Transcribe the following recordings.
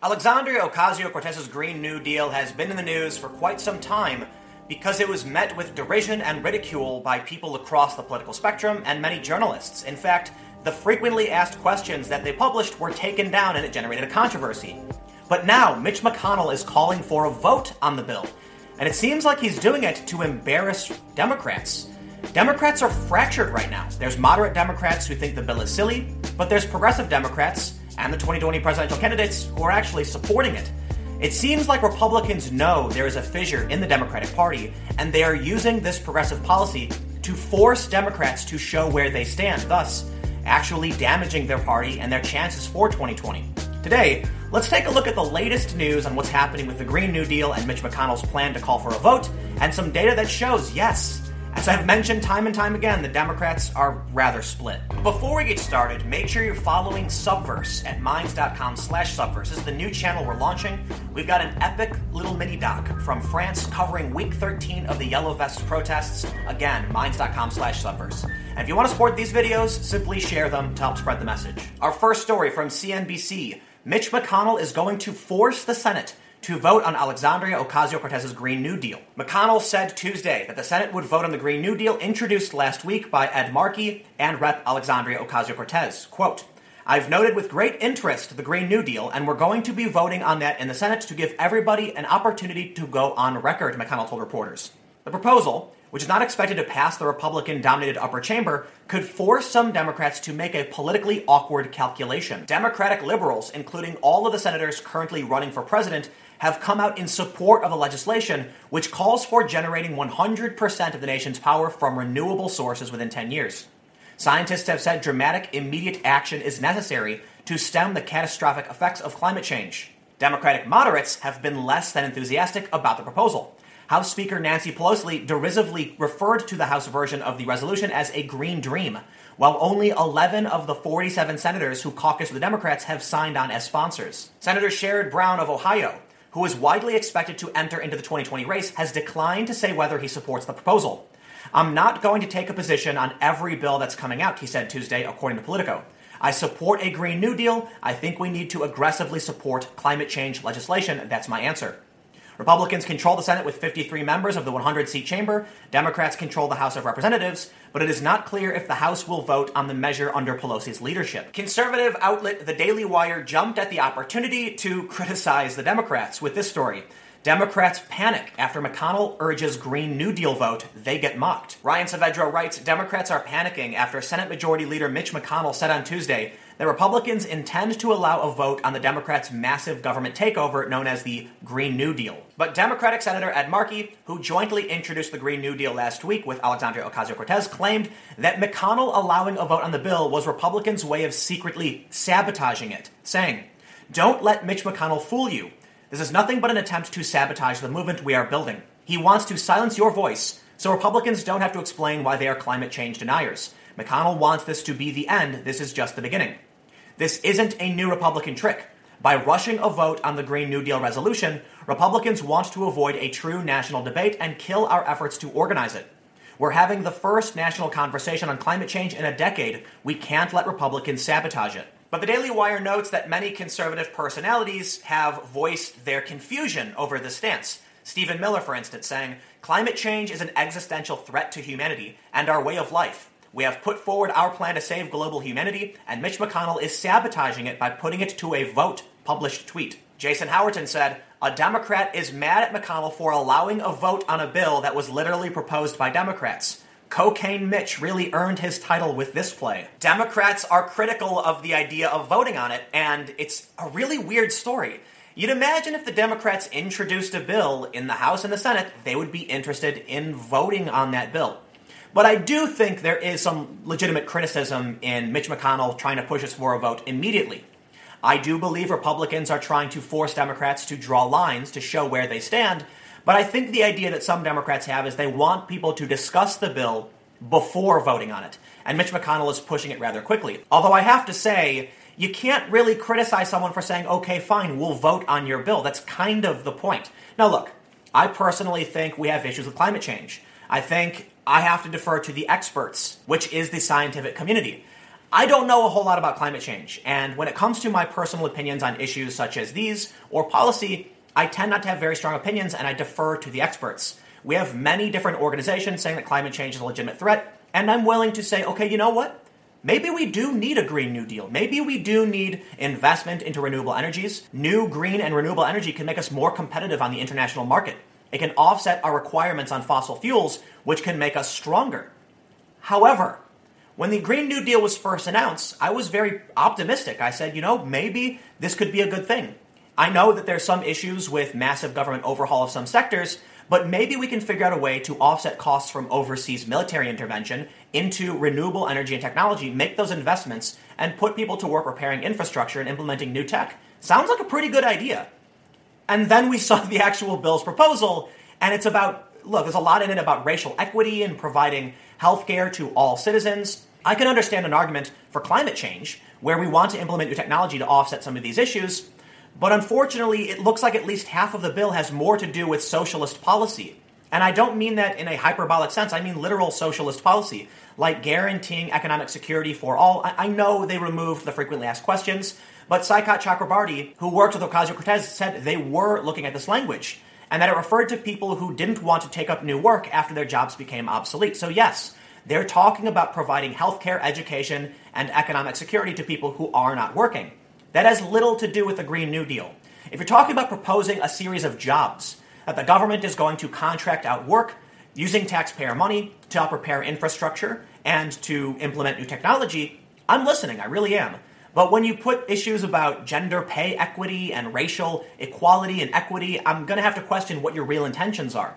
Alexandria Ocasio Cortez's Green New Deal has been in the news for quite some time because it was met with derision and ridicule by people across the political spectrum and many journalists. In fact, the frequently asked questions that they published were taken down and it generated a controversy. But now, Mitch McConnell is calling for a vote on the bill, and it seems like he's doing it to embarrass Democrats. Democrats are fractured right now. There's moderate Democrats who think the bill is silly, but there's progressive Democrats and the 2020 presidential candidates who are actually supporting it. It seems like Republicans know there is a fissure in the Democratic Party, and they are using this progressive policy to force Democrats to show where they stand, thus, actually damaging their party and their chances for 2020. Today, let's take a look at the latest news on what's happening with the Green New Deal and Mitch McConnell's plan to call for a vote, and some data that shows yes, as I've mentioned time and time again, the Democrats are rather split. Before we get started, make sure you're following Subverse at minds.com slash subverse. This is the new channel we're launching. We've got an epic little mini doc from France covering week 13 of the Yellow Vest protests. Again, minds.com slash subverse. And if you want to support these videos, simply share them to help spread the message. Our first story from CNBC Mitch McConnell is going to force the Senate to vote on Alexandria Ocasio Cortez's Green New Deal. McConnell said Tuesday that the Senate would vote on the Green New Deal introduced last week by Ed Markey and Rep. Alexandria Ocasio Cortez. Quote, I've noted with great interest the Green New Deal, and we're going to be voting on that in the Senate to give everybody an opportunity to go on record, McConnell told reporters. The proposal, which is not expected to pass the Republican dominated upper chamber, could force some Democrats to make a politically awkward calculation. Democratic liberals, including all of the senators currently running for president, have come out in support of the legislation, which calls for generating 100% of the nation's power from renewable sources within 10 years. Scientists have said dramatic, immediate action is necessary to stem the catastrophic effects of climate change. Democratic moderates have been less than enthusiastic about the proposal. House Speaker Nancy Pelosi derisively referred to the House version of the resolution as a green dream, while only 11 of the 47 senators who caucus with the Democrats have signed on as sponsors. Senator Sherrod Brown of Ohio who is widely expected to enter into the 2020 race, has declined to say whether he supports the proposal. I'm not going to take a position on every bill that's coming out, he said Tuesday, according to Politico. I support a Green New Deal. I think we need to aggressively support climate change legislation. That's my answer. Republicans control the Senate with 53 members of the 100 seat chamber. Democrats control the House of Representatives, but it is not clear if the House will vote on the measure under Pelosi's leadership. Conservative outlet The Daily Wire jumped at the opportunity to criticize the Democrats with this story. Democrats panic after McConnell urges Green New Deal vote. They get mocked. Ryan Saavedra writes Democrats are panicking after Senate Majority Leader Mitch McConnell said on Tuesday that Republicans intend to allow a vote on the Democrats' massive government takeover known as the Green New Deal. But Democratic Senator Ed Markey, who jointly introduced the Green New Deal last week with Alexandria Ocasio Cortez, claimed that McConnell allowing a vote on the bill was Republicans' way of secretly sabotaging it, saying, Don't let Mitch McConnell fool you. This is nothing but an attempt to sabotage the movement we are building. He wants to silence your voice so Republicans don't have to explain why they are climate change deniers. McConnell wants this to be the end. This is just the beginning. This isn't a new Republican trick. By rushing a vote on the Green New Deal resolution, Republicans want to avoid a true national debate and kill our efforts to organize it. We're having the first national conversation on climate change in a decade. We can't let Republicans sabotage it. But the Daily Wire notes that many conservative personalities have voiced their confusion over this stance. Stephen Miller, for instance, saying, Climate change is an existential threat to humanity and our way of life. We have put forward our plan to save global humanity, and Mitch McConnell is sabotaging it by putting it to a vote, published tweet. Jason Howerton said, A Democrat is mad at McConnell for allowing a vote on a bill that was literally proposed by Democrats. Cocaine Mitch really earned his title with this play. Democrats are critical of the idea of voting on it, and it's a really weird story. You'd imagine if the Democrats introduced a bill in the House and the Senate, they would be interested in voting on that bill. But I do think there is some legitimate criticism in Mitch McConnell trying to push us for a vote immediately. I do believe Republicans are trying to force Democrats to draw lines to show where they stand, but I think the idea that some Democrats have is they want people to discuss the bill before voting on it. And Mitch McConnell is pushing it rather quickly. Although I have to say, you can't really criticize someone for saying, okay, fine, we'll vote on your bill. That's kind of the point. Now, look, I personally think we have issues with climate change. I think I have to defer to the experts, which is the scientific community. I don't know a whole lot about climate change, and when it comes to my personal opinions on issues such as these or policy, I tend not to have very strong opinions and I defer to the experts. We have many different organizations saying that climate change is a legitimate threat, and I'm willing to say, okay, you know what? Maybe we do need a Green New Deal. Maybe we do need investment into renewable energies. New green and renewable energy can make us more competitive on the international market. It can offset our requirements on fossil fuels, which can make us stronger. However, when the Green New Deal was first announced, I was very optimistic. I said, you know, maybe this could be a good thing. I know that there's some issues with massive government overhaul of some sectors, but maybe we can figure out a way to offset costs from overseas military intervention into renewable energy and technology, make those investments, and put people to work repairing infrastructure and implementing new tech. Sounds like a pretty good idea. And then we saw the actual bill's proposal, and it's about look, there's a lot in it about racial equity and providing health care to all citizens. I can understand an argument for climate change, where we want to implement new technology to offset some of these issues, but unfortunately, it looks like at least half of the bill has more to do with socialist policy. And I don't mean that in a hyperbolic sense, I mean literal socialist policy, like guaranteeing economic security for all. I, know they removed the frequently asked questions, but Saikat Chakrabarti, who worked with Ocasio Cortez, said they were looking at this language, and that it referred to people who didn't want to take up new work after their jobs became obsolete. So, yes, they're talking about providing healthcare, education, and economic security to people who are not working. That has little to do with the Green New Deal. If you're talking about proposing a series of jobs, that the government is going to contract out work using taxpayer money to help repair infrastructure and to implement new technology, I'm listening, I really am. But when you put issues about gender pay equity and racial equality and equity, I'm going to have to question what your real intentions are.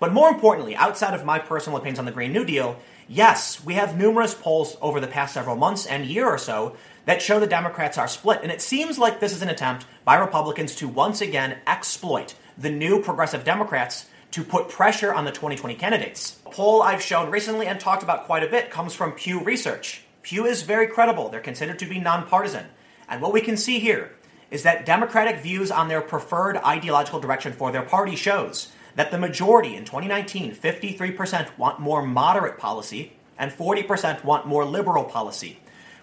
But more importantly, outside of my personal opinions on the Green New Deal, yes, we have numerous polls over the past several months and year or so that show the Democrats are split. And it seems like this is an attempt by Republicans to once again exploit the new progressive Democrats to put pressure on the 2020 candidates. A poll I've shown recently and talked about quite a bit comes from Pew Research. Pew is very credible. They're considered to be nonpartisan. And what we can see here is that Democratic views on their preferred ideological direction for their party shows that the majority in 2019, 53% want more moderate policy and 40% want more liberal policy.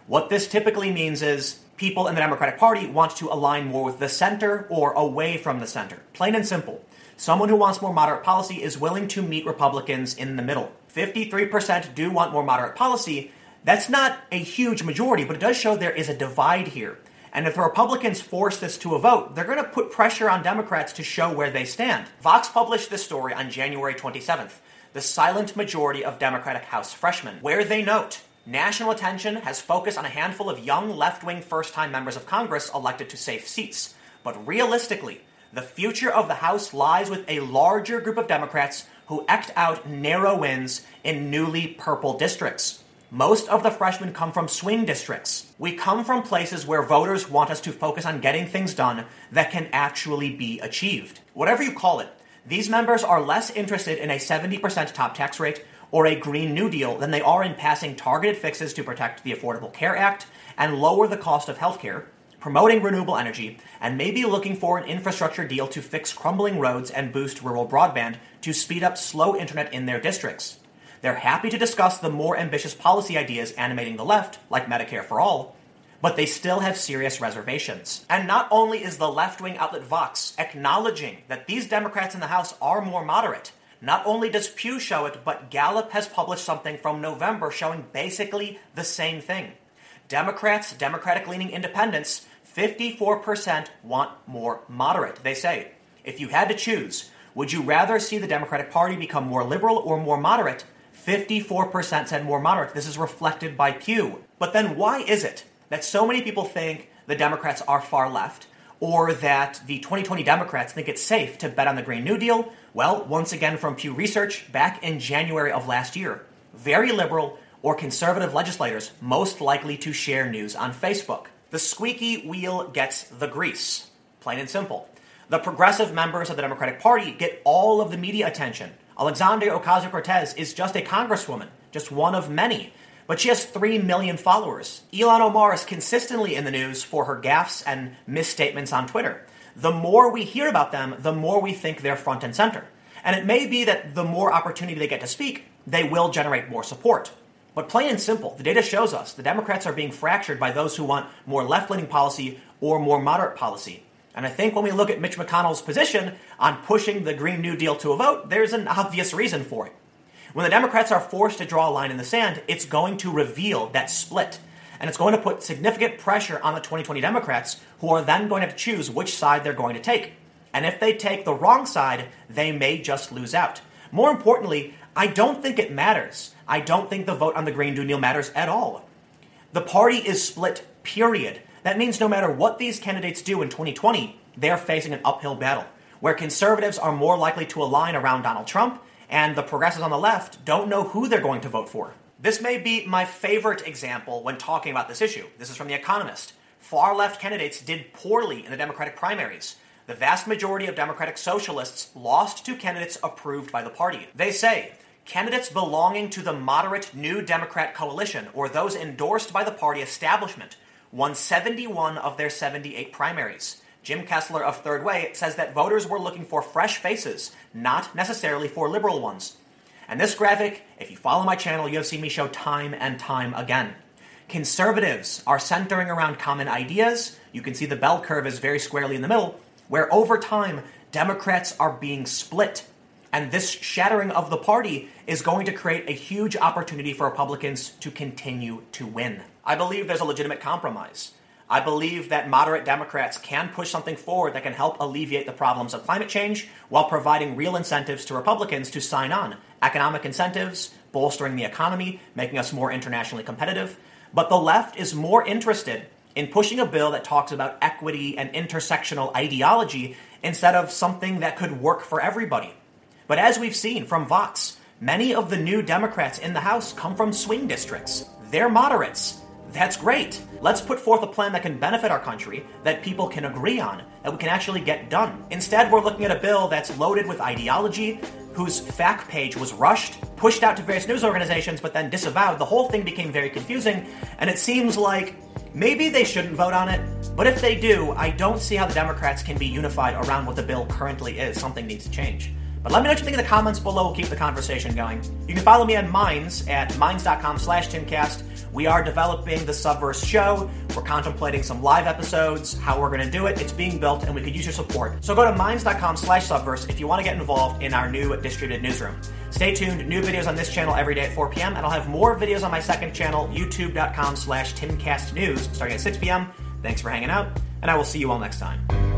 What this typically means is people in the Democratic Party want to align more with the center or away from the center. Plain and simple. Someone who wants more moderate policy is willing to meet Republicans in the middle. 53% do want more moderate policy, that's not a huge majority, but it does show there is a divide here. And if the Republicans force this to a vote, they're going to put pressure on Democrats to show where they stand. Vox published this story on January 27th, the silent majority of Democratic House freshmen, where they note national attention has focused on a handful of young left wing first time members of Congress elected to safe seats. But realistically, the future of the House lies with a larger group of Democrats who eked out narrow wins in newly purple districts. Most of the freshmen come from swing districts. We come from places where voters want us to focus on getting things done that can actually be achieved. Whatever you call it, these members are less interested in a 70% top tax rate or a Green New Deal than they are in passing targeted fixes to protect the Affordable Care Act and lower the cost of healthcare, promoting renewable energy, and maybe looking for an infrastructure deal to fix crumbling roads and boost rural broadband to speed up slow internet in their districts. They're happy to discuss the more ambitious policy ideas animating the left, like Medicare for All, but they still have serious reservations. And not only is the left wing outlet Vox acknowledging that these Democrats in the House are more moderate, not only does Pew show it, but Gallup has published something from November showing basically the same thing. Democrats, Democratic leaning independents, 54% want more moderate. They say, if you had to choose, would you rather see the Democratic Party become more liberal or more moderate? 54% said more moderate. This is reflected by Pew. But then why is it that so many people think the Democrats are far left or that the 2020 Democrats think it's safe to bet on the Green New Deal? Well, once again from Pew Research, back in January of last year, very liberal or conservative legislators most likely to share news on Facebook. The squeaky wheel gets the grease. Plain and simple. The progressive members of the Democratic Party get all of the media attention Alexandria Ocasio Cortez is just a congresswoman, just one of many, but she has 3 million followers. Ilhan Omar is consistently in the news for her gaffes and misstatements on Twitter. The more we hear about them, the more we think they're front and center. And it may be that the more opportunity they get to speak, they will generate more support. But plain and simple, the data shows us the Democrats are being fractured by those who want more left leaning policy or more moderate policy. And I think when we look at Mitch McConnell's position on pushing the Green New Deal to a vote, there's an obvious reason for it. When the Democrats are forced to draw a line in the sand, it's going to reveal that split. And it's going to put significant pressure on the 2020 Democrats, who are then going to to choose which side they're going to take. And if they take the wrong side, they may just lose out. More importantly, I don't think it matters. I don't think the vote on the Green New Deal matters at all. The party is split, period. That means no matter what these candidates do in 2020, they're facing an uphill battle, where conservatives are more likely to align around Donald Trump, and the progressives on the left don't know who they're going to vote for. This may be my favorite example when talking about this issue. This is from The Economist. Far left candidates did poorly in the Democratic primaries. The vast majority of Democratic socialists lost to candidates approved by the party. They say candidates belonging to the moderate New Democrat coalition or those endorsed by the party establishment won 71 of their 78 primaries. Jim Kessler of Third Way says that voters were looking for fresh faces, not necessarily for liberal ones. And this graphic, if you follow my channel, you have seen me show time and time again. Conservatives are centering around common ideas. You can see the bell curve is very squarely in the middle, where over time, Democrats are being split. And this shattering of the party is going to create a huge opportunity for Republicans to continue to win. I believe there's a legitimate compromise. I believe that moderate Democrats can push something forward that can help alleviate the problems of climate change while providing real incentives to Republicans to sign on. Economic incentives, bolstering the economy, making us more internationally competitive. But the left is more interested in pushing a bill that talks about equity and intersectional ideology instead of something that could work for everybody. But as we've seen from Vox, many of the new Democrats in the House come from swing districts. They're moderates. That's great. Let's put forth a plan that can benefit our country, that people can agree on, that we can actually get done. Instead, we're looking at a bill that's loaded with ideology, whose fact page was rushed, pushed out to various news organizations, but then disavowed. The whole thing became very confusing, and it seems like maybe they shouldn't vote on it, but if they do, I don't see how the Democrats can be unified around what the bill currently is. Something needs to change. But let me know what you think in the comments below. We'll keep the conversation going. You can follow me on Minds at minds.com slash timcast. We are developing the Subverse show. We're contemplating some live episodes, how we're going to do it. It's being built, and we could use your support. So go to minds.com slash subverse if you want to get involved in our new distributed newsroom. Stay tuned. New videos on this channel every day at 4 p.m., and I'll have more videos on my second channel, youtube.com slash timcastnews, starting at 6 p.m. Thanks for hanging out, and I will see you all next time.